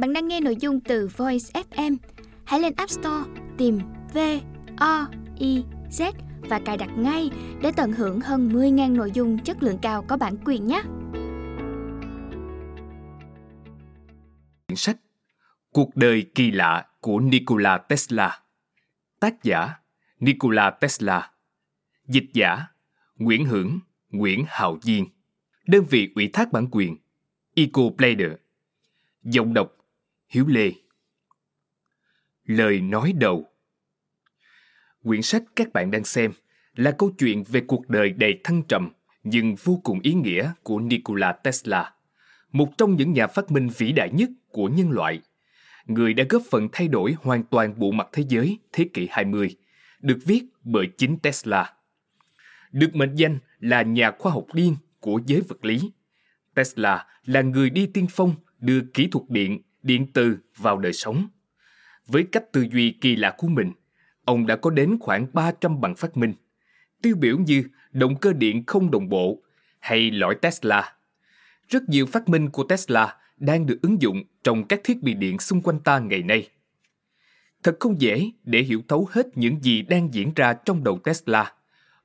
Bạn đang nghe nội dung từ Voice FM. Hãy lên App Store, tìm V O I Z và cài đặt ngay để tận hưởng hơn 10.000 nội dung chất lượng cao có bản quyền nhé. Quyển sách Cuộc đời kỳ lạ của Nikola Tesla Tác giả Nikola Tesla Dịch giả Nguyễn Hưởng, Nguyễn Hào Diên Đơn vị ủy thác bản quyền Eco Player Giọng đọc Hiếu Lê Lời nói đầu Quyển sách các bạn đang xem là câu chuyện về cuộc đời đầy thăng trầm nhưng vô cùng ý nghĩa của Nikola Tesla, một trong những nhà phát minh vĩ đại nhất của nhân loại. Người đã góp phần thay đổi hoàn toàn bộ mặt thế giới thế kỷ 20, được viết bởi chính Tesla. Được mệnh danh là nhà khoa học điên của giới vật lý, Tesla là người đi tiên phong đưa kỹ thuật điện, điện từ vào đời sống. Với cách tư duy kỳ lạ của mình, ông đã có đến khoảng 300 bằng phát minh, tiêu biểu như động cơ điện không đồng bộ hay lõi Tesla. Rất nhiều phát minh của Tesla đang được ứng dụng trong các thiết bị điện xung quanh ta ngày nay. Thật không dễ để hiểu thấu hết những gì đang diễn ra trong đầu Tesla,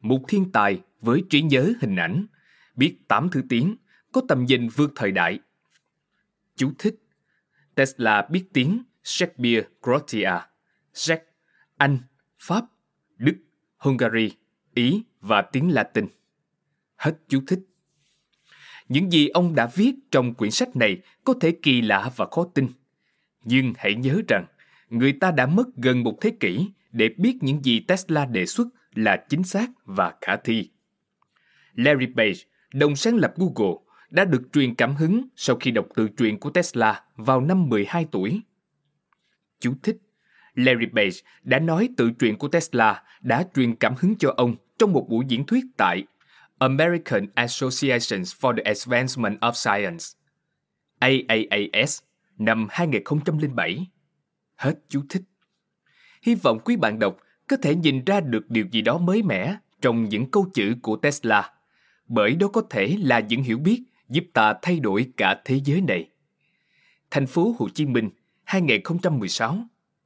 một thiên tài với trí nhớ hình ảnh, biết tám thứ tiếng, có tầm nhìn vượt thời đại. Chú thích Tesla biết tiếng Shakespeare Croatia, Czech, Anh, Pháp, Đức, Hungary, Ý và tiếng Latin. Hết chú thích. Những gì ông đã viết trong quyển sách này có thể kỳ lạ và khó tin. Nhưng hãy nhớ rằng, người ta đã mất gần một thế kỷ để biết những gì Tesla đề xuất là chính xác và khả thi. Larry Page, đồng sáng lập Google, đã được truyền cảm hứng sau khi đọc tự truyện của Tesla vào năm 12 tuổi. Chú thích Larry Page đã nói tự truyện của Tesla đã truyền cảm hứng cho ông trong một buổi diễn thuyết tại American Association for the Advancement of Science AAAS năm 2007. Hết chú thích. Hy vọng quý bạn đọc có thể nhìn ra được điều gì đó mới mẻ trong những câu chữ của Tesla, bởi đó có thể là những hiểu biết giúp ta thay đổi cả thế giới này. Thành phố Hồ Chí Minh, 2016,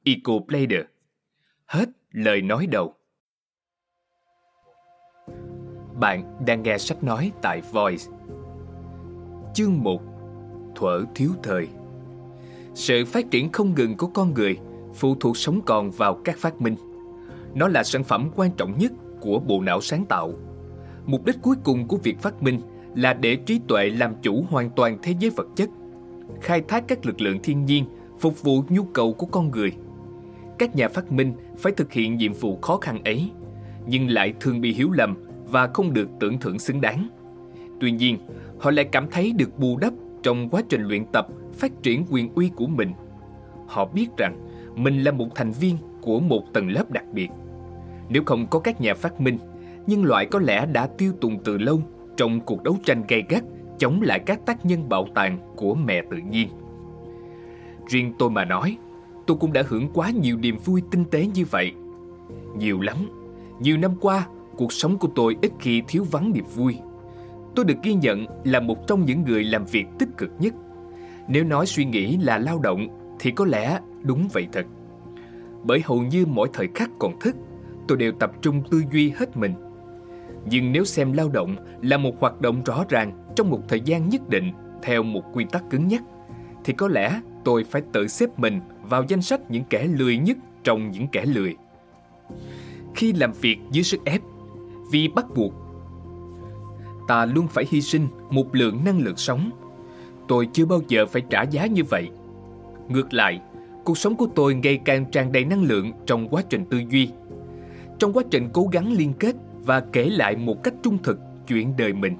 Eco Player. Hết lời nói đầu. Bạn đang nghe sách nói tại Voice. Chương 1 Thuở thiếu thời Sự phát triển không ngừng của con người phụ thuộc sống còn vào các phát minh. Nó là sản phẩm quan trọng nhất của bộ não sáng tạo. Mục đích cuối cùng của việc phát minh là để trí tuệ làm chủ hoàn toàn thế giới vật chất, khai thác các lực lượng thiên nhiên phục vụ nhu cầu của con người. Các nhà phát minh phải thực hiện nhiệm vụ khó khăn ấy, nhưng lại thường bị hiểu lầm và không được tưởng thưởng xứng đáng. Tuy nhiên, họ lại cảm thấy được bù đắp trong quá trình luyện tập phát triển quyền uy của mình. Họ biết rằng mình là một thành viên của một tầng lớp đặc biệt. Nếu không có các nhà phát minh, nhân loại có lẽ đã tiêu tùng từ lâu trong cuộc đấu tranh gay gắt chống lại các tác nhân bạo tàn của mẹ tự nhiên. Riêng tôi mà nói, tôi cũng đã hưởng quá nhiều niềm vui tinh tế như vậy. Nhiều lắm, nhiều năm qua, cuộc sống của tôi ít khi thiếu vắng niềm vui. Tôi được ghi nhận là một trong những người làm việc tích cực nhất. Nếu nói suy nghĩ là lao động thì có lẽ đúng vậy thật. Bởi hầu như mỗi thời khắc còn thức, tôi đều tập trung tư duy hết mình – nhưng nếu xem lao động là một hoạt động rõ ràng trong một thời gian nhất định theo một quy tắc cứng nhắc, thì có lẽ tôi phải tự xếp mình vào danh sách những kẻ lười nhất trong những kẻ lười. Khi làm việc dưới sức ép, vì bắt buộc, ta luôn phải hy sinh một lượng năng lượng sống. Tôi chưa bao giờ phải trả giá như vậy. Ngược lại, cuộc sống của tôi ngày càng tràn đầy năng lượng trong quá trình tư duy. Trong quá trình cố gắng liên kết và kể lại một cách trung thực chuyện đời mình.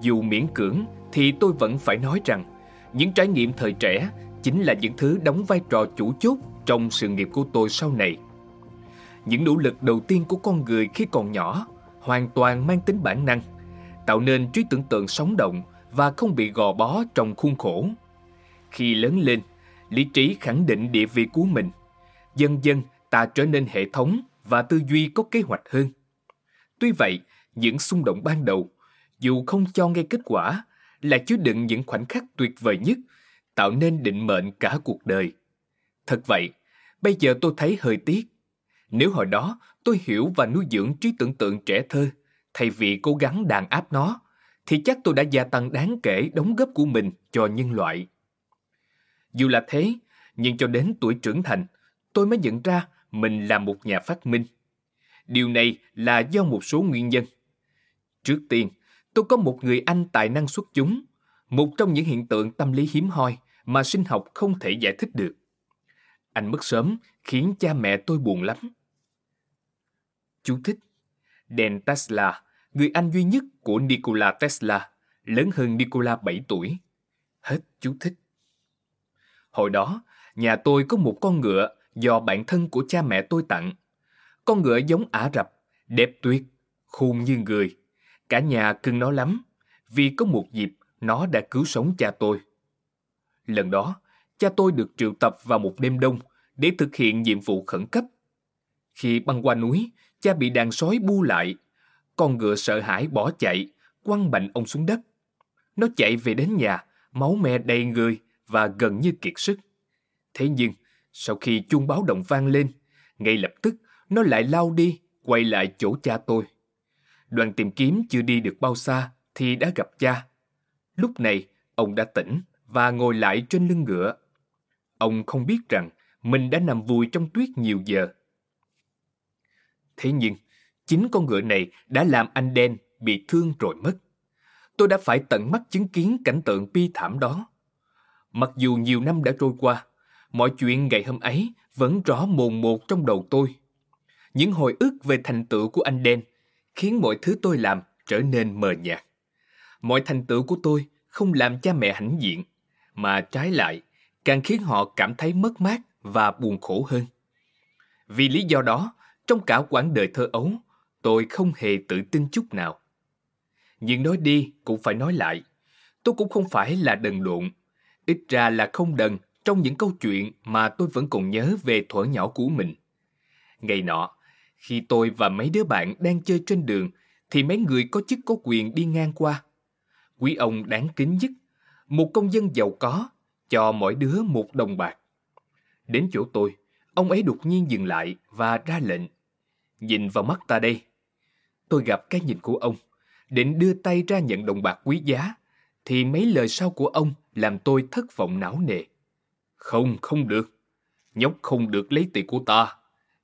Dù miễn cưỡng thì tôi vẫn phải nói rằng những trải nghiệm thời trẻ chính là những thứ đóng vai trò chủ chốt trong sự nghiệp của tôi sau này. Những nỗ lực đầu tiên của con người khi còn nhỏ hoàn toàn mang tính bản năng, tạo nên trí tưởng tượng sống động và không bị gò bó trong khuôn khổ. Khi lớn lên, lý trí khẳng định địa vị của mình. Dần dần ta trở nên hệ thống và tư duy có kế hoạch hơn. Tuy vậy, những xung động ban đầu, dù không cho ngay kết quả, là chứa đựng những khoảnh khắc tuyệt vời nhất, tạo nên định mệnh cả cuộc đời. Thật vậy, bây giờ tôi thấy hơi tiếc. Nếu hồi đó tôi hiểu và nuôi dưỡng trí tưởng tượng trẻ thơ, thay vì cố gắng đàn áp nó, thì chắc tôi đã gia tăng đáng kể đóng góp của mình cho nhân loại. Dù là thế, nhưng cho đến tuổi trưởng thành, tôi mới nhận ra mình là một nhà phát minh. Điều này là do một số nguyên nhân. Trước tiên, tôi có một người anh tài năng xuất chúng, một trong những hiện tượng tâm lý hiếm hoi mà sinh học không thể giải thích được. Anh mất sớm khiến cha mẹ tôi buồn lắm. Chú thích Đèn Tesla, người anh duy nhất của Nikola Tesla, lớn hơn Nikola 7 tuổi. Hết chú thích. Hồi đó, nhà tôi có một con ngựa do bạn thân của cha mẹ tôi tặng. Con ngựa giống Ả Rập, đẹp tuyệt, khôn như người. Cả nhà cưng nó lắm, vì có một dịp nó đã cứu sống cha tôi. Lần đó, cha tôi được triệu tập vào một đêm đông để thực hiện nhiệm vụ khẩn cấp. Khi băng qua núi, cha bị đàn sói bu lại. Con ngựa sợ hãi bỏ chạy, quăng mạnh ông xuống đất. Nó chạy về đến nhà, máu me đầy người và gần như kiệt sức. Thế nhưng, sau khi chuông báo động vang lên, ngay lập tức nó lại lao đi, quay lại chỗ cha tôi. Đoàn tìm kiếm chưa đi được bao xa thì đã gặp cha. Lúc này, ông đã tỉnh và ngồi lại trên lưng ngựa. Ông không biết rằng mình đã nằm vùi trong tuyết nhiều giờ. Thế nhưng, chính con ngựa này đã làm anh đen bị thương rồi mất. Tôi đã phải tận mắt chứng kiến cảnh tượng bi thảm đó. Mặc dù nhiều năm đã trôi qua, mọi chuyện ngày hôm ấy vẫn rõ mồn một trong đầu tôi. Những hồi ức về thành tựu của anh đen khiến mọi thứ tôi làm trở nên mờ nhạt. Mọi thành tựu của tôi không làm cha mẹ hãnh diện, mà trái lại càng khiến họ cảm thấy mất mát và buồn khổ hơn. Vì lý do đó, trong cả quãng đời thơ ấu, tôi không hề tự tin chút nào. Nhưng nói đi cũng phải nói lại, tôi cũng không phải là đần độn, ít ra là không đần trong những câu chuyện mà tôi vẫn còn nhớ về thuở nhỏ của mình. Ngày nọ, khi tôi và mấy đứa bạn đang chơi trên đường, thì mấy người có chức có quyền đi ngang qua. Quý ông đáng kính nhất, một công dân giàu có, cho mỗi đứa một đồng bạc. Đến chỗ tôi, ông ấy đột nhiên dừng lại và ra lệnh. Nhìn vào mắt ta đây. Tôi gặp cái nhìn của ông, định đưa tay ra nhận đồng bạc quý giá, thì mấy lời sau của ông làm tôi thất vọng não nề. Không, không được. Nhóc không được lấy tiền của ta.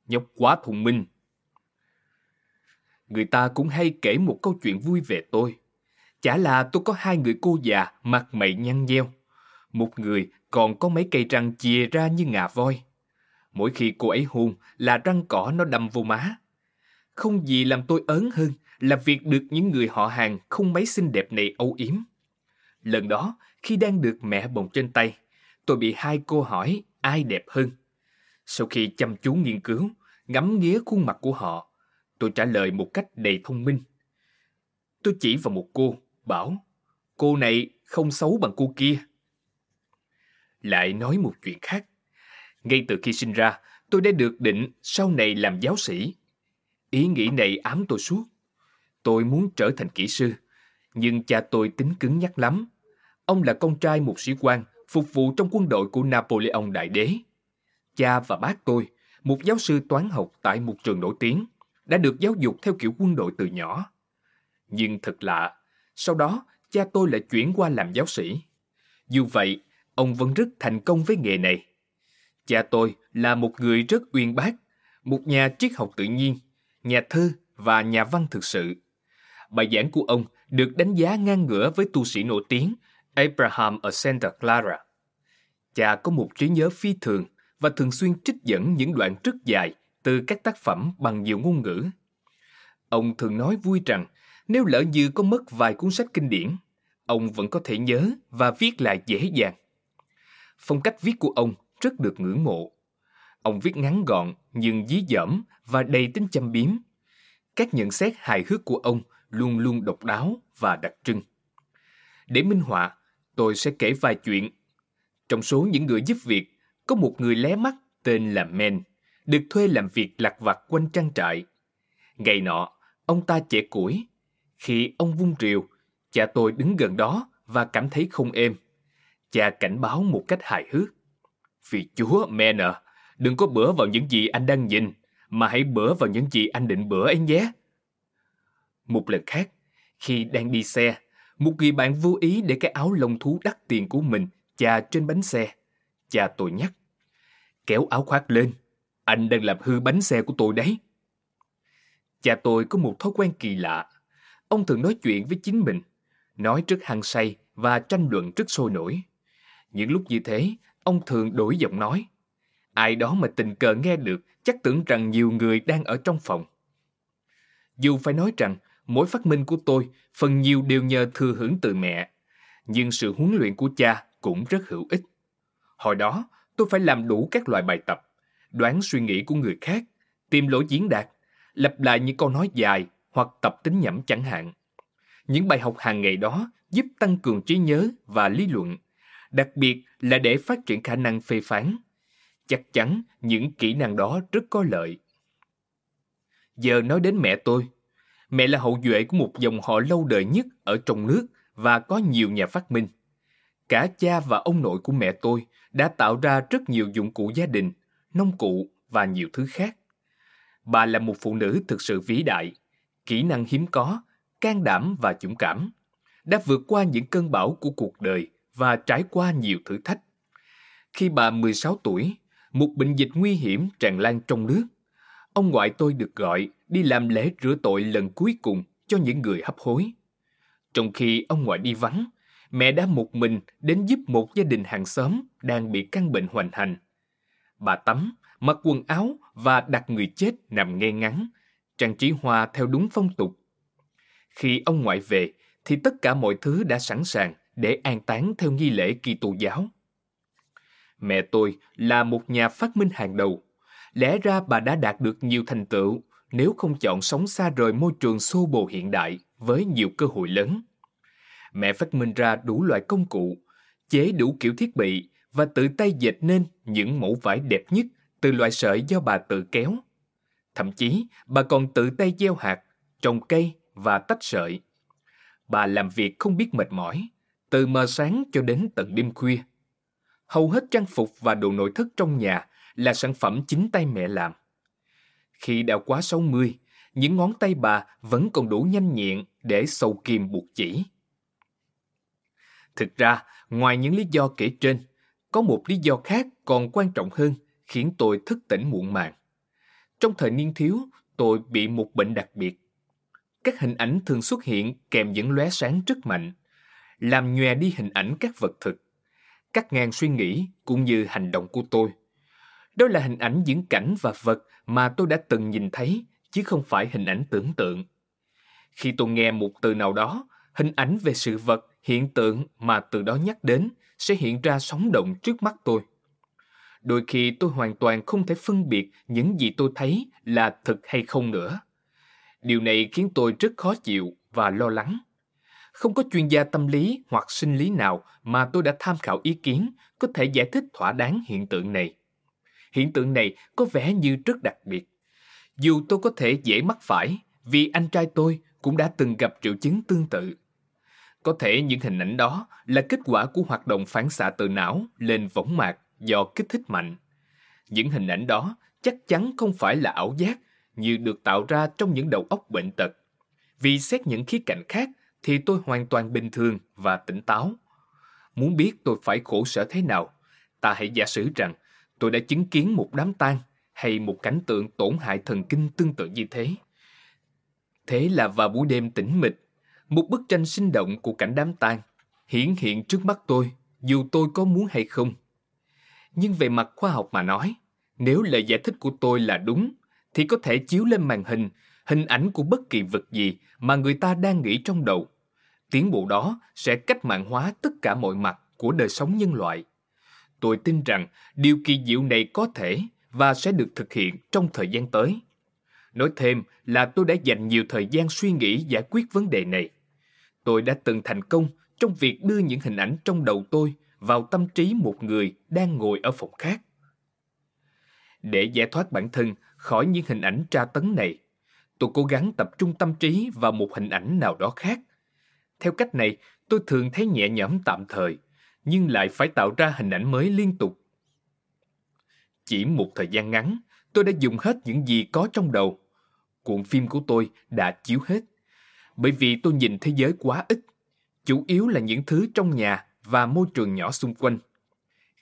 Nhóc quá thông minh. Người ta cũng hay kể một câu chuyện vui về tôi. Chả là tôi có hai người cô già mặt mày nhăn nheo. Một người còn có mấy cây răng chìa ra như ngà voi. Mỗi khi cô ấy hôn là răng cỏ nó đâm vô má. Không gì làm tôi ớn hơn là việc được những người họ hàng không mấy xinh đẹp này âu yếm. Lần đó, khi đang được mẹ bồng trên tay, tôi bị hai cô hỏi ai đẹp hơn. Sau khi chăm chú nghiên cứu, ngắm nghía khuôn mặt của họ, tôi trả lời một cách đầy thông minh. Tôi chỉ vào một cô, bảo, cô này không xấu bằng cô kia. Lại nói một chuyện khác. Ngay từ khi sinh ra, tôi đã được định sau này làm giáo sĩ. Ý nghĩ này ám tôi suốt. Tôi muốn trở thành kỹ sư, nhưng cha tôi tính cứng nhắc lắm. Ông là con trai một sĩ quan phục vụ trong quân đội của Napoleon Đại Đế. Cha và bác tôi, một giáo sư toán học tại một trường nổi tiếng, đã được giáo dục theo kiểu quân đội từ nhỏ. Nhưng thật lạ, sau đó cha tôi lại chuyển qua làm giáo sĩ. Dù vậy, ông vẫn rất thành công với nghề này. Cha tôi là một người rất uyên bác, một nhà triết học tự nhiên, nhà thơ và nhà văn thực sự. Bài giảng của ông được đánh giá ngang ngửa với tu sĩ nổi tiếng Abraham ở Santa Clara. Cha có một trí nhớ phi thường và thường xuyên trích dẫn những đoạn rất dài từ các tác phẩm bằng nhiều ngôn ngữ. Ông thường nói vui rằng nếu lỡ như có mất vài cuốn sách kinh điển, ông vẫn có thể nhớ và viết lại dễ dàng. Phong cách viết của ông rất được ngưỡng mộ. Ông viết ngắn gọn nhưng dí dỏm và đầy tính châm biếm. Các nhận xét hài hước của ông luôn luôn độc đáo và đặc trưng. Để minh họa, tôi sẽ kể vài chuyện. Trong số những người giúp việc, có một người lé mắt tên là Men, được thuê làm việc lặt vặt quanh trang trại. Ngày nọ, ông ta chẻ củi. Khi ông vung rìu, cha tôi đứng gần đó và cảm thấy không êm. Cha cảnh báo một cách hài hước. Vì chúa, mẹ nợ, đừng có bữa vào những gì anh đang nhìn, mà hãy bữa vào những gì anh định bữa ấy nhé. Một lần khác, khi đang đi xe, một người bạn vô ý để cái áo lông thú đắt tiền của mình chà trên bánh xe. Cha tôi nhắc. Kéo áo khoác lên, anh đang làm hư bánh xe của tôi đấy. Cha tôi có một thói quen kỳ lạ. Ông thường nói chuyện với chính mình, nói rất hăng say và tranh luận rất sôi nổi. Những lúc như thế, ông thường đổi giọng nói. Ai đó mà tình cờ nghe được chắc tưởng rằng nhiều người đang ở trong phòng. Dù phải nói rằng mỗi phát minh của tôi phần nhiều đều nhờ thừa hưởng từ mẹ, nhưng sự huấn luyện của cha cũng rất hữu ích. Hồi đó, tôi phải làm đủ các loại bài tập, đoán suy nghĩ của người khác, tìm lỗi diễn đạt, lặp lại những câu nói dài hoặc tập tính nhẩm chẳng hạn. Những bài học hàng ngày đó giúp tăng cường trí nhớ và lý luận, đặc biệt là để phát triển khả năng phê phán. Chắc chắn những kỹ năng đó rất có lợi. Giờ nói đến mẹ tôi. Mẹ là hậu duệ của một dòng họ lâu đời nhất ở trong nước và có nhiều nhà phát minh. Cả cha và ông nội của mẹ tôi đã tạo ra rất nhiều dụng cụ gia đình, nông cụ và nhiều thứ khác. Bà là một phụ nữ thực sự vĩ đại, kỹ năng hiếm có, can đảm và dũng cảm, đã vượt qua những cơn bão của cuộc đời và trải qua nhiều thử thách. Khi bà 16 tuổi, một bệnh dịch nguy hiểm tràn lan trong nước. Ông ngoại tôi được gọi đi làm lễ rửa tội lần cuối cùng cho những người hấp hối. Trong khi ông ngoại đi vắng, mẹ đã một mình đến giúp một gia đình hàng xóm đang bị căn bệnh hoành hành. Bà tắm, mặc quần áo và đặt người chết nằm ngay ngắn, trang trí hoa theo đúng phong tục. Khi ông ngoại về, thì tất cả mọi thứ đã sẵn sàng để an táng theo nghi lễ kỳ tù giáo. Mẹ tôi là một nhà phát minh hàng đầu. Lẽ ra bà đã đạt được nhiều thành tựu nếu không chọn sống xa rời môi trường xô bồ hiện đại với nhiều cơ hội lớn. Mẹ phát minh ra đủ loại công cụ, chế đủ kiểu thiết bị và tự tay dệt nên những mẫu vải đẹp nhất từ loại sợi do bà tự kéo. Thậm chí, bà còn tự tay gieo hạt, trồng cây và tách sợi. Bà làm việc không biết mệt mỏi, từ mờ sáng cho đến tận đêm khuya. Hầu hết trang phục và đồ nội thất trong nhà là sản phẩm chính tay mẹ làm. Khi đã quá 60, những ngón tay bà vẫn còn đủ nhanh nhẹn để sâu kim buộc chỉ. Thực ra, ngoài những lý do kể trên, có một lý do khác còn quan trọng hơn khiến tôi thức tỉnh muộn màng. Trong thời niên thiếu, tôi bị một bệnh đặc biệt. Các hình ảnh thường xuất hiện kèm những lóe sáng rất mạnh, làm nhòe đi hình ảnh các vật thực, cắt ngang suy nghĩ cũng như hành động của tôi. Đó là hình ảnh những cảnh và vật mà tôi đã từng nhìn thấy, chứ không phải hình ảnh tưởng tượng. Khi tôi nghe một từ nào đó, hình ảnh về sự vật, hiện tượng mà từ đó nhắc đến sẽ hiện ra sóng động trước mắt tôi. Đôi khi tôi hoàn toàn không thể phân biệt những gì tôi thấy là thật hay không nữa. Điều này khiến tôi rất khó chịu và lo lắng. Không có chuyên gia tâm lý hoặc sinh lý nào mà tôi đã tham khảo ý kiến có thể giải thích thỏa đáng hiện tượng này. Hiện tượng này có vẻ như rất đặc biệt. Dù tôi có thể dễ mắc phải vì anh trai tôi cũng đã từng gặp triệu chứng tương tự. Có thể những hình ảnh đó là kết quả của hoạt động phản xạ từ não lên võng mạc do kích thích mạnh. Những hình ảnh đó chắc chắn không phải là ảo giác như được tạo ra trong những đầu óc bệnh tật. Vì xét những khía cạnh khác thì tôi hoàn toàn bình thường và tỉnh táo. Muốn biết tôi phải khổ sở thế nào, ta hãy giả sử rằng tôi đã chứng kiến một đám tang hay một cảnh tượng tổn hại thần kinh tương tự như thế. Thế là vào buổi đêm tĩnh mịch, một bức tranh sinh động của cảnh đám tang hiển hiện trước mắt tôi, dù tôi có muốn hay không. Nhưng về mặt khoa học mà nói, nếu lời giải thích của tôi là đúng, thì có thể chiếu lên màn hình hình ảnh của bất kỳ vật gì mà người ta đang nghĩ trong đầu. Tiến bộ đó sẽ cách mạng hóa tất cả mọi mặt của đời sống nhân loại. Tôi tin rằng điều kỳ diệu này có thể và sẽ được thực hiện trong thời gian tới. Nói thêm là tôi đã dành nhiều thời gian suy nghĩ giải quyết vấn đề này. Tôi đã từng thành công trong việc đưa những hình ảnh trong đầu tôi vào tâm trí một người đang ngồi ở phòng khác. Để giải thoát bản thân khỏi những hình ảnh tra tấn này, tôi cố gắng tập trung tâm trí vào một hình ảnh nào đó khác. Theo cách này, tôi thường thấy nhẹ nhõm tạm thời, nhưng lại phải tạo ra hình ảnh mới liên tục. Chỉ một thời gian ngắn, tôi đã dùng hết những gì có trong đầu. Cuộn phim của tôi đã chiếu hết. Bởi vì tôi nhìn thế giới quá ít, chủ yếu là những thứ trong nhà và môi trường nhỏ xung quanh.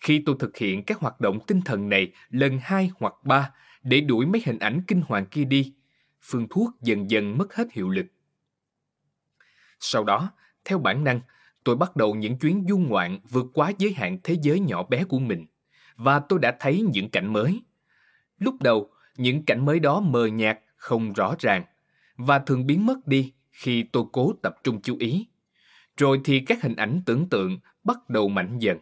Khi tôi thực hiện các hoạt động tinh thần này lần hai hoặc ba để đuổi mấy hình ảnh kinh hoàng kia đi, phương thuốc dần dần mất hết hiệu lực. Sau đó, theo bản năng, tôi bắt đầu những chuyến du ngoạn vượt quá giới hạn thế giới nhỏ bé của mình và tôi đã thấy những cảnh mới. Lúc đầu, những cảnh mới đó mờ nhạt, không rõ ràng và thường biến mất đi khi tôi cố tập trung chú ý. Rồi thì các hình ảnh tưởng tượng bắt đầu mạnh dần,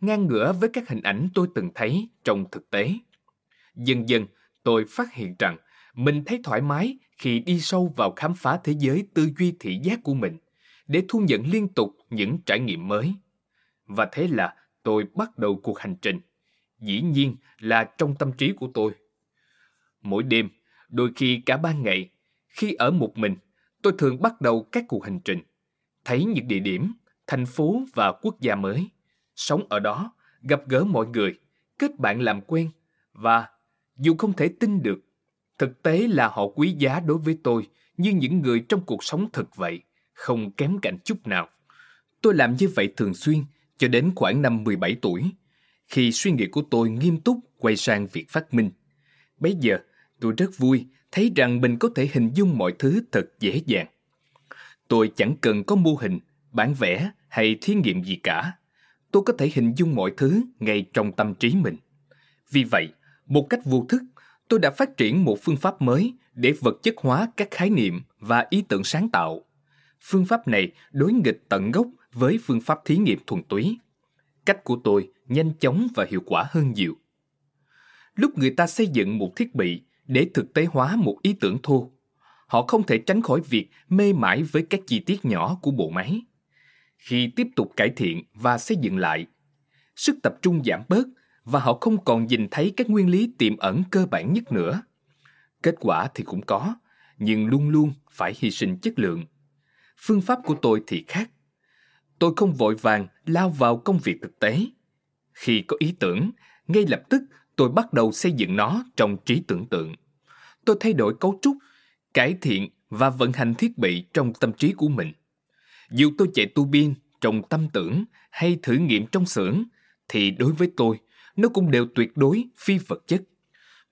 ngang ngửa với các hình ảnh tôi từng thấy trong thực tế. Dần dần, tôi phát hiện rằng mình thấy thoải mái khi đi sâu vào khám phá thế giới tư duy thị giác của mình để thu nhận liên tục những trải nghiệm mới. Và thế là tôi bắt đầu cuộc hành trình. Dĩ nhiên là trong tâm trí của tôi. Mỗi đêm, đôi khi cả ban ngày, khi ở một mình, tôi thường bắt đầu các cuộc hành trình, thấy những địa điểm, thành phố và quốc gia mới, sống ở đó, gặp gỡ mọi người, kết bạn làm quen và dù không thể tin được, thực tế là họ quý giá đối với tôi như những người trong cuộc sống thực vậy, không kém cạnh chút nào. Tôi làm như vậy thường xuyên cho đến khoảng năm 17 tuổi, khi suy nghĩ của tôi nghiêm túc quay sang việc phát minh. Bây giờ, tôi rất vui thấy rằng mình có thể hình dung mọi thứ thật dễ dàng. Tôi chẳng cần có mô hình, bản vẽ hay thí nghiệm gì cả. Tôi có thể hình dung mọi thứ ngay trong tâm trí mình. Vì vậy, một cách vô thức, tôi đã phát triển một phương pháp mới để vật chất hóa các khái niệm và ý tưởng sáng tạo. Phương pháp này đối nghịch tận gốc với phương pháp thí nghiệm thuần túy. Cách của tôi nhanh chóng và hiệu quả hơn nhiều. Lúc người ta xây dựng một thiết bị để thực tế hóa một ý tưởng thô, họ không thể tránh khỏi việc mê mải với các chi tiết nhỏ của bộ máy. Khi tiếp tục cải thiện và xây dựng lại, sức tập trung giảm bớt và họ không còn nhìn thấy các nguyên lý tiềm ẩn cơ bản nhất nữa. Kết quả thì cũng có, nhưng luôn luôn phải hy sinh chất lượng. Phương pháp của tôi thì khác. Tôi không vội vàng lao vào công việc thực tế. Khi có ý tưởng, ngay lập tức tôi bắt đầu xây dựng nó trong trí tưởng tượng. Tôi thay đổi cấu trúc, cải thiện và vận hành thiết bị trong tâm trí của mình. Dù tôi chạy tu biên trong tâm tưởng hay thử nghiệm trong xưởng, thì đối với tôi, nó cũng đều tuyệt đối phi vật chất.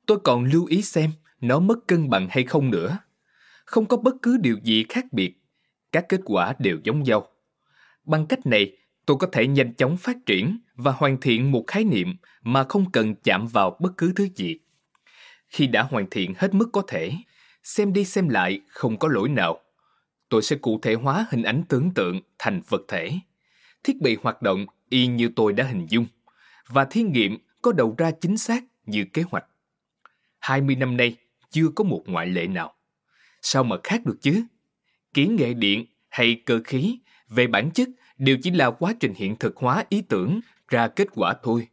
Tôi còn lưu ý xem nó mất cân bằng hay không nữa. Không có bất cứ điều gì khác biệt. Các kết quả đều giống nhau. Bằng cách này, tôi có thể nhanh chóng phát triển và hoàn thiện một khái niệm mà không cần chạm vào bất cứ thứ gì. Khi đã hoàn thiện hết mức có thể, xem đi xem lại không có lỗi nào, tôi sẽ cụ thể hóa hình ảnh tưởng tượng thành vật thể. Thiết bị hoạt động y như tôi đã hình dung và thí nghiệm có đầu ra chính xác như kế hoạch. 20 năm nay chưa có một ngoại lệ nào. Sao mà khác được chứ? Kỹ nghệ điện hay cơ khí về bản chất đều chỉ là quá trình hiện thực hóa ý tưởng ra kết quả thôi.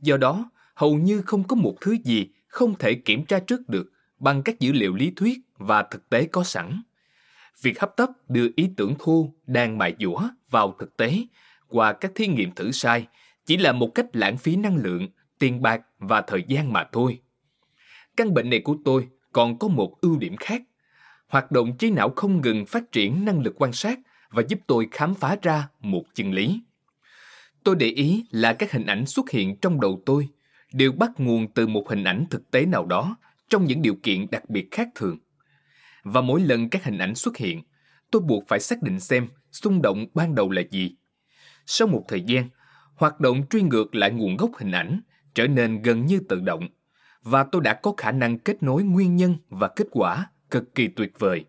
Do đó, hầu như không có một thứ gì không thể kiểm tra trước được bằng các dữ liệu lý thuyết và thực tế có sẵn. Việc hấp tấp đưa ý tưởng thô đang mài dũa vào thực tế qua các thí nghiệm thử sai chỉ là một cách lãng phí năng lượng, tiền bạc và thời gian mà thôi. Căn bệnh này của tôi còn có một ưu điểm khác. Hoạt động trí não không ngừng phát triển năng lực quan sát và giúp tôi khám phá ra một chân lý. Tôi để ý là các hình ảnh xuất hiện trong đầu tôi đều bắt nguồn từ một hình ảnh thực tế nào đó trong những điều kiện đặc biệt khác thường. Và mỗi lần các hình ảnh xuất hiện, tôi buộc phải xác định xem xung động ban đầu là gì. Sau một thời gian, hoạt động truy ngược lại nguồn gốc hình ảnh trở nên gần như tự động và tôi đã có khả năng kết nối nguyên nhân và kết quả cực kỳ tuyệt vời.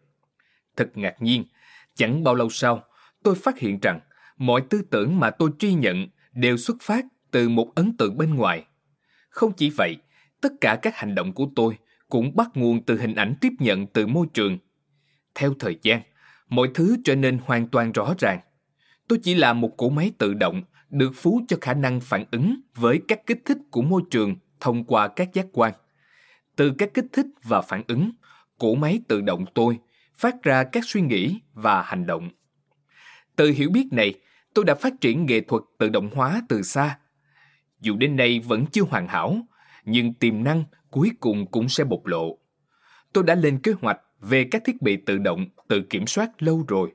Thật ngạc nhiên, chẳng bao lâu sau, tôi phát hiện rằng mọi tư tưởng mà tôi truy nhận đều xuất phát từ một ấn tượng bên ngoài. Không chỉ vậy, tất cả các hành động của tôi cũng bắt nguồn từ hình ảnh tiếp nhận từ môi trường. Theo thời gian, mọi thứ trở nên hoàn toàn rõ ràng. Tôi chỉ là một cỗ máy tự động được phú cho khả năng phản ứng với các kích thích của môi trường thông qua các giác quan. Từ các kích thích và phản ứng, cỗ máy tự động tôi phát ra các suy nghĩ và hành động. Từ hiểu biết này, tôi đã phát triển nghệ thuật tự động hóa từ xa. Dù đến nay vẫn chưa hoàn hảo, nhưng tiềm năng cuối cùng cũng sẽ bộc lộ. Tôi đã lên kế hoạch về các thiết bị tự động, tự kiểm soát lâu rồi.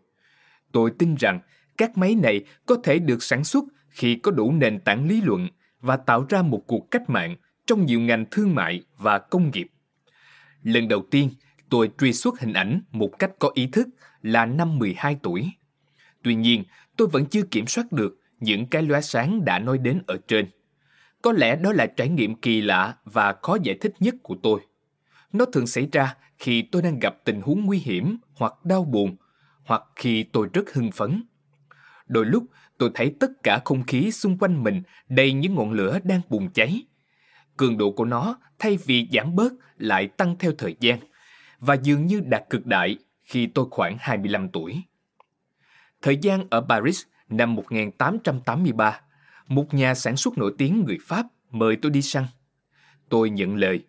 Tôi tin rằng các máy này có thể được sản xuất khi có đủ nền tảng lý luận và tạo ra một cuộc cách mạng trong nhiều ngành thương mại và công nghiệp. Lần đầu tiên, tôi truy xuất hình ảnh một cách có ý thức là năm 12 tuổi. Tuy nhiên, tôi vẫn chưa kiểm soát được những cái lóe sáng đã nói đến ở trên. Có lẽ đó là trải nghiệm kỳ lạ và khó giải thích nhất của tôi. Nó thường xảy ra khi tôi đang gặp tình huống nguy hiểm hoặc đau buồn, hoặc khi tôi rất hưng phấn. Đôi lúc, tôi thấy tất cả không khí xung quanh mình đầy những ngọn lửa đang bùng cháy. Cường độ của nó thay vì giảm bớt lại tăng theo thời gian và dường như đạt cực đại khi tôi khoảng 25 tuổi. Thời gian ở Paris năm 1883, một nhà sản xuất nổi tiếng người Pháp mời tôi đi săn. Tôi nhận lời.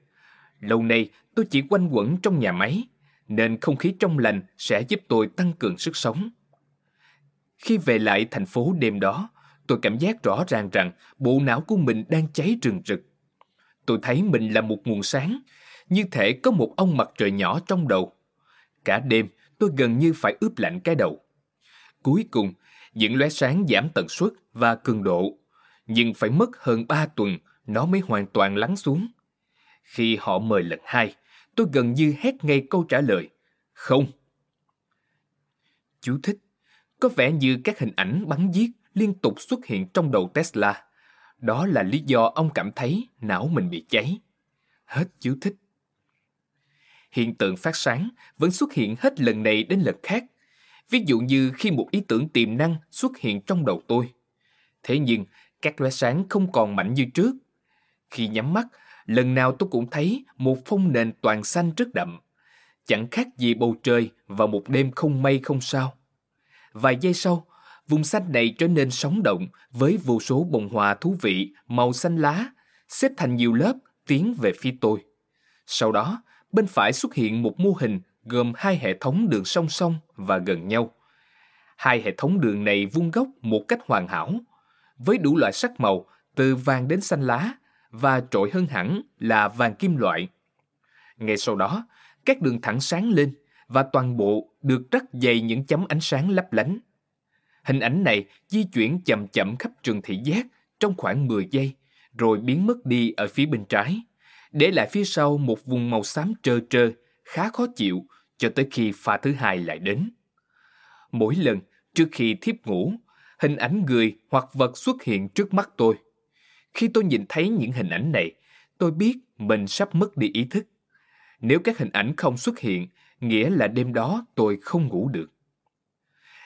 Lâu nay tôi chỉ quanh quẩn trong nhà máy, nên không khí trong lành sẽ giúp tôi tăng cường sức sống. Khi về lại thành phố đêm đó, tôi cảm giác rõ ràng rằng bộ não của mình đang cháy rừng rực. Tôi thấy mình là một nguồn sáng, như thể có một ông mặt trời nhỏ trong đầu. Cả đêm, tôi gần như phải ướp lạnh cái đầu. Cuối cùng, những lóe sáng giảm tần suất và cường độ, nhưng phải mất hơn 3 tuần nó mới hoàn toàn lắng xuống. Khi họ mời lần hai, tôi gần như hét ngay câu trả lời, không. Chú thích, có vẻ như các hình ảnh bắn giết liên tục xuất hiện trong đầu Tesla. Đó là lý do ông cảm thấy não mình bị cháy. Hết chú thích. Hiện tượng phát sáng vẫn xuất hiện hết lần này đến lần khác. Ví dụ như khi một ý tưởng tiềm năng xuất hiện trong đầu tôi. Thế nhưng, các lóe sáng không còn mạnh như trước. Khi nhắm mắt, lần nào tôi cũng thấy một phong nền toàn xanh rất đậm. Chẳng khác gì bầu trời vào một đêm không mây không sao. Vài giây sau, vùng xanh này trở nên sống động với vô số bông hoa thú vị màu xanh lá, xếp thành nhiều lớp tiến về phía tôi. Sau đó, bên phải xuất hiện một mô hình gồm hai hệ thống đường song song và gần nhau. Hai hệ thống đường này vuông góc một cách hoàn hảo, với đủ loại sắc màu từ vàng đến xanh lá và trội hơn hẳn là vàng kim loại. Ngay sau đó, các đường thẳng sáng lên và toàn bộ được rắc dày những chấm ánh sáng lấp lánh. Hình ảnh này di chuyển chậm chậm khắp trường thị giác trong khoảng 10 giây, rồi biến mất đi ở phía bên trái, để lại phía sau một vùng màu xám trơ trơ, khá khó chịu cho tới khi pha thứ hai lại đến. Mỗi lần trước khi thiếp ngủ, hình ảnh người hoặc vật xuất hiện trước mắt tôi. Khi tôi nhìn thấy những hình ảnh này, tôi biết mình sắp mất đi ý thức. Nếu các hình ảnh không xuất hiện, nghĩa là đêm đó tôi không ngủ được.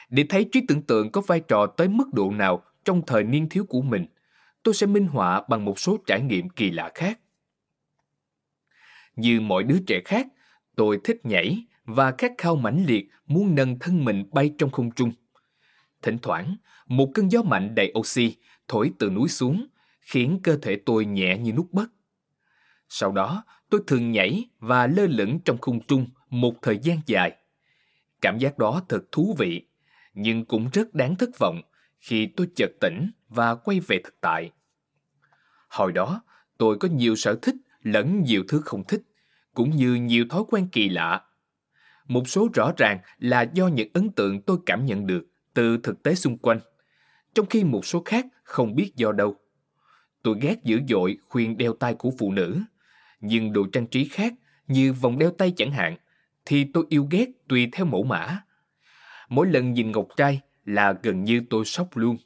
Để thấy trí tưởng tượng có vai trò tới mức độ nào trong thời niên thiếu của mình, tôi sẽ minh họa bằng một số trải nghiệm kỳ lạ khác. Như mọi đứa trẻ khác, tôi thích nhảy và khát khao mãnh liệt muốn nâng thân mình bay trong không trung. Thỉnh thoảng, một cơn gió mạnh đầy oxy thổi từ núi xuống, khiến cơ thể tôi nhẹ như nút bất. Sau đó, tôi thường nhảy và lơ lửng trong không trung một thời gian dài. Cảm giác đó thật thú vị, nhưng cũng rất đáng thất vọng khi tôi chợt tỉnh và quay về thực tại. Hồi đó, tôi có nhiều sở thích lẫn nhiều thứ không thích, cũng như nhiều thói quen kỳ lạ. Một số rõ ràng là do những ấn tượng tôi cảm nhận được từ thực tế xung quanh, trong khi một số khác không biết do đâu. Tôi ghét dữ dội khuyên đeo tay của phụ nữ, nhưng đồ trang trí khác như vòng đeo tay chẳng hạn thì tôi yêu ghét tùy theo mẫu mã. Mỗi lần nhìn ngọc trai là gần như tôi sốc luôn.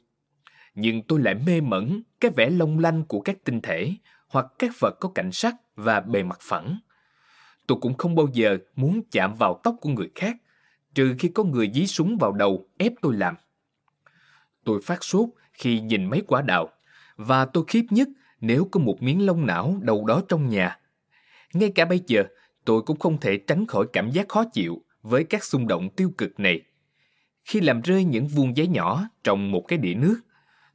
Nhưng tôi lại mê mẩn cái vẻ long lanh của các tinh thể hoặc các vật có cảnh sắc và bề mặt phẳng. Tôi cũng không bao giờ muốn chạm vào tóc của người khác, trừ khi có người dí súng vào đầu ép tôi làm. Tôi phát sốt khi nhìn mấy quả đào, và tôi khiếp nhất nếu có một miếng lông não đâu đó trong nhà. Ngay cả bây giờ, tôi cũng không thể tránh khỏi cảm giác khó chịu với các xung động tiêu cực này. Khi làm rơi những vuông giấy nhỏ trong một cái đĩa nước,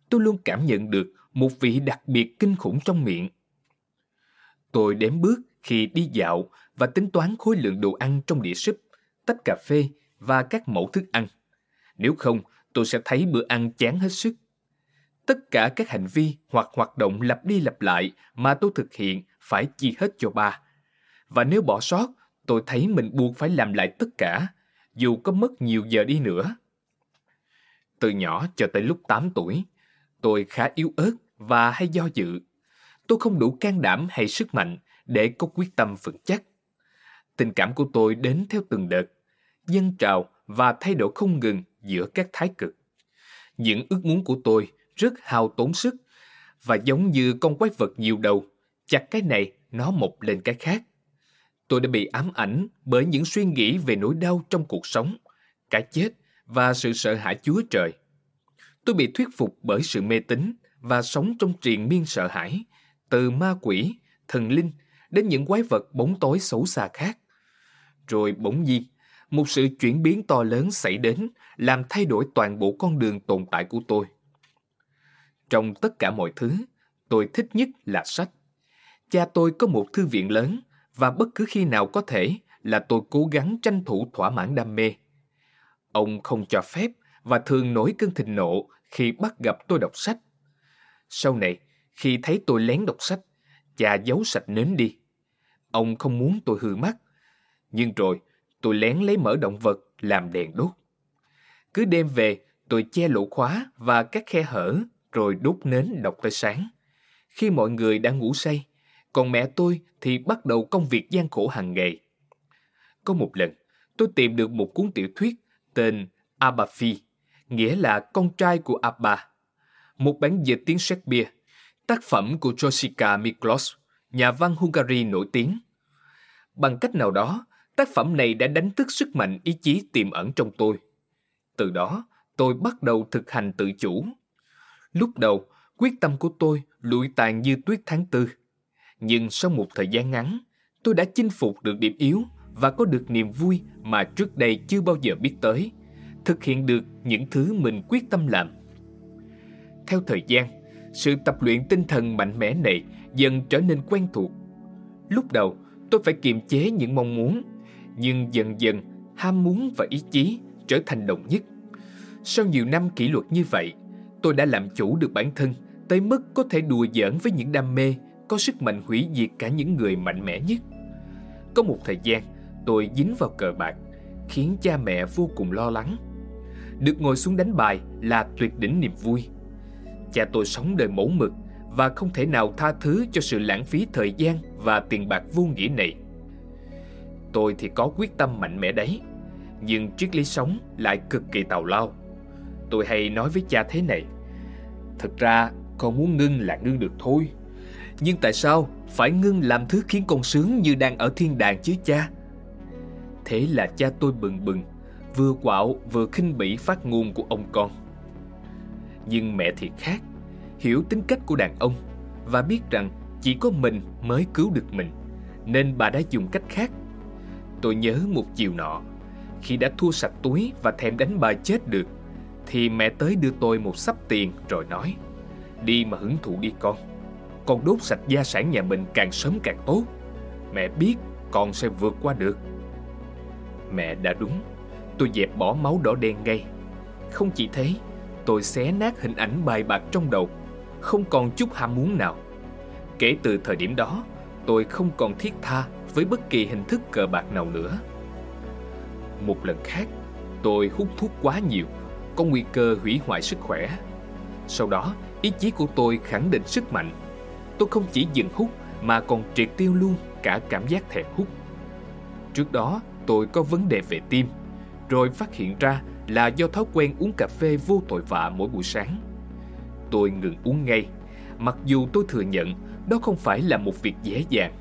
tôi luôn cảm nhận được một vị đặc biệt kinh khủng trong miệng. Tôi đếm bước khi đi dạo và tính toán khối lượng đồ ăn trong đĩa súp, tách cà phê và các mẫu thức ăn. Nếu không, tôi sẽ thấy bữa ăn chán hết sức. Tất cả các hành vi hoặc hoạt động lặp đi lặp lại mà tôi thực hiện phải chi hết cho ba. Và nếu bỏ sót, tôi thấy mình buộc phải làm lại tất cả, dù có mất nhiều giờ đi nữa. Từ nhỏ cho tới lúc 8 tuổi, tôi khá yếu ớt và hay do dự. Tôi không đủ can đảm hay sức mạnh để có quyết tâm vững chắc. Tình cảm của tôi đến theo từng đợt, dân trào và thay đổi không ngừng giữa các thái cực. Những ước muốn của tôi rất hao tốn sức và giống như con quái vật nhiều đầu, chặt cái này nó mọc lên cái khác. Tôi đã bị ám ảnh bởi những suy nghĩ về nỗi đau trong cuộc sống, cái chết và sự sợ hãi Chúa Trời. Tôi bị thuyết phục bởi sự mê tín và sống trong triền miên sợ hãi, từ ma quỷ, thần linh đến những quái vật bóng tối xấu xa khác. Rồi bỗng nhiên, một sự chuyển biến to lớn xảy đến làm thay đổi toàn bộ con đường tồn tại của tôi. Trong tất cả mọi thứ, tôi thích nhất là sách. Cha tôi có một thư viện lớn và bất cứ khi nào có thể là tôi cố gắng tranh thủ thỏa mãn đam mê. Ông không cho phép và thường nổi cơn thịnh nộ khi bắt gặp tôi đọc sách. Sau này, khi thấy tôi lén đọc sách, và giấu sạch nến đi. Ông không muốn tôi hư mắt. Nhưng rồi, tôi lén lấy mỡ động vật làm đèn đốt. Cứ đêm về, tôi che lỗ khóa và các khe hở rồi đốt nến đọc tới sáng. Khi mọi người đang ngủ say, còn mẹ tôi thì bắt đầu công việc gian khổ hàng ngày. Có một lần, tôi tìm được một cuốn tiểu thuyết tên Abba Phi, nghĩa là con trai của Abba. Một bản dịch tiếng Shakespeare, tác phẩm của Josica Miklos, nhà văn Hungary nổi tiếng. Bằng cách nào đó, tác phẩm này đã đánh thức sức mạnh ý chí tiềm ẩn trong tôi. Từ đó, tôi bắt đầu thực hành tự chủ. Lúc đầu, quyết tâm của tôi lụi tàn như tuyết tháng tư. Nhưng sau một thời gian ngắn, tôi đã chinh phục được điểm yếu và có được niềm vui mà trước đây chưa bao giờ biết tới, thực hiện được những thứ mình quyết tâm làm. Theo thời gian, sự tập luyện tinh thần mạnh mẽ này dần trở nên quen thuộc. Lúc đầu, tôi phải kiềm chế những mong muốn, nhưng dần dần ham muốn và ý chí trở thành đồng nhất. Sau nhiều năm kỷ luật như vậy, tôi đã làm chủ được bản thân tới mức có thể đùa giỡn với những đam mê có sức mạnh hủy diệt cả những người mạnh mẽ nhất. Có một thời gian, tôi dính vào cờ bạc, khiến cha mẹ vô cùng lo lắng. Được ngồi xuống đánh bài là tuyệt đỉnh niềm vui. Cha tôi sống đời mẫu mực và không thể nào tha thứ cho sự lãng phí thời gian và tiền bạc vô nghĩa này. Tôi thì có quyết tâm mạnh mẽ đấy, nhưng triết lý sống lại cực kỳ tào lao. Tôi hay nói với cha thế này, Thực ra con muốn ngưng là ngưng được thôi Nhưng tại sao phải ngưng làm thứ khiến con sướng như đang ở thiên đàng chứ cha Thế là cha tôi bừng bừng Vừa quạo vừa khinh bỉ phát ngôn của ông con nhưng mẹ thì khác, Hiểu tính cách của đàn ông Và biết rằng chỉ có mình mới cứu được mình, Nên bà đã dùng cách khác. Tôi nhớ một chiều nọ, Khi đã thua sạch túi và thèm đánh bà chết được, Thì mẹ tới đưa tôi một sắp tiền rồi nói, Đi mà hưởng thụ đi con Con đốt sạch gia sản nhà mình càng sớm càng tốt, Mẹ biết con sẽ vượt qua được. Mẹ đã đúng, Tôi dẹp bỏ máu đỏ đen ngay. Không chỉ thế Tôi xé nát hình ảnh bài bạc trong đầu Không còn chút ham muốn nào Kể từ thời điểm đó Tôi không còn thiết tha Với bất kỳ hình thức cờ bạc nào nữa Một lần khác Tôi hút thuốc quá nhiều Có nguy cơ hủy hoại sức khỏe Sau đó Ý chí của tôi khẳng định sức mạnh. Tôi không chỉ dừng hút mà còn triệt tiêu luôn cả cảm giác thèm hút. Trước đó tôi có vấn đề về tim, rồi phát hiện ra là do thói quen uống cà phê vô tội vạ mỗi buổi sáng. Tôi ngừng uống ngay, mặc dù tôi thừa nhận đó không phải là một việc dễ dàng.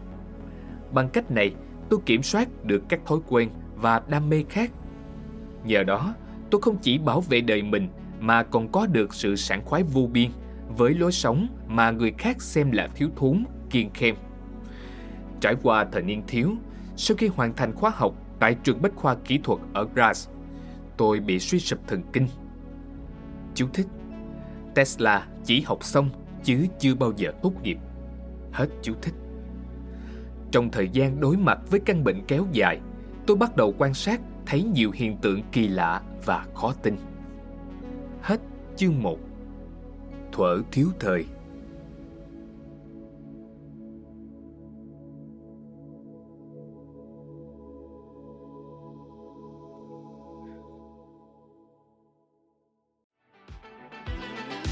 Bằng cách này, tôi kiểm soát được các thói quen và đam mê khác. Nhờ đó, tôi không chỉ bảo vệ đời mình mà còn có được sự sảng khoái vô biên với lối sống mà người khác xem là thiếu thốn, kiên khem. Trải qua thời niên thiếu, sau khi hoàn thành khóa học tại trường Bách khoa Kỹ thuật ở Graz, tôi bị suy sụp thần kinh. Chú thích Tesla chỉ học xong chứ chưa bao giờ tốt nghiệp. Hết chú thích. Trong thời gian đối mặt với căn bệnh kéo dài, tôi bắt đầu quan sát thấy nhiều hiện tượng kỳ lạ và khó tin. Hết chương 1 Thuở thiếu thời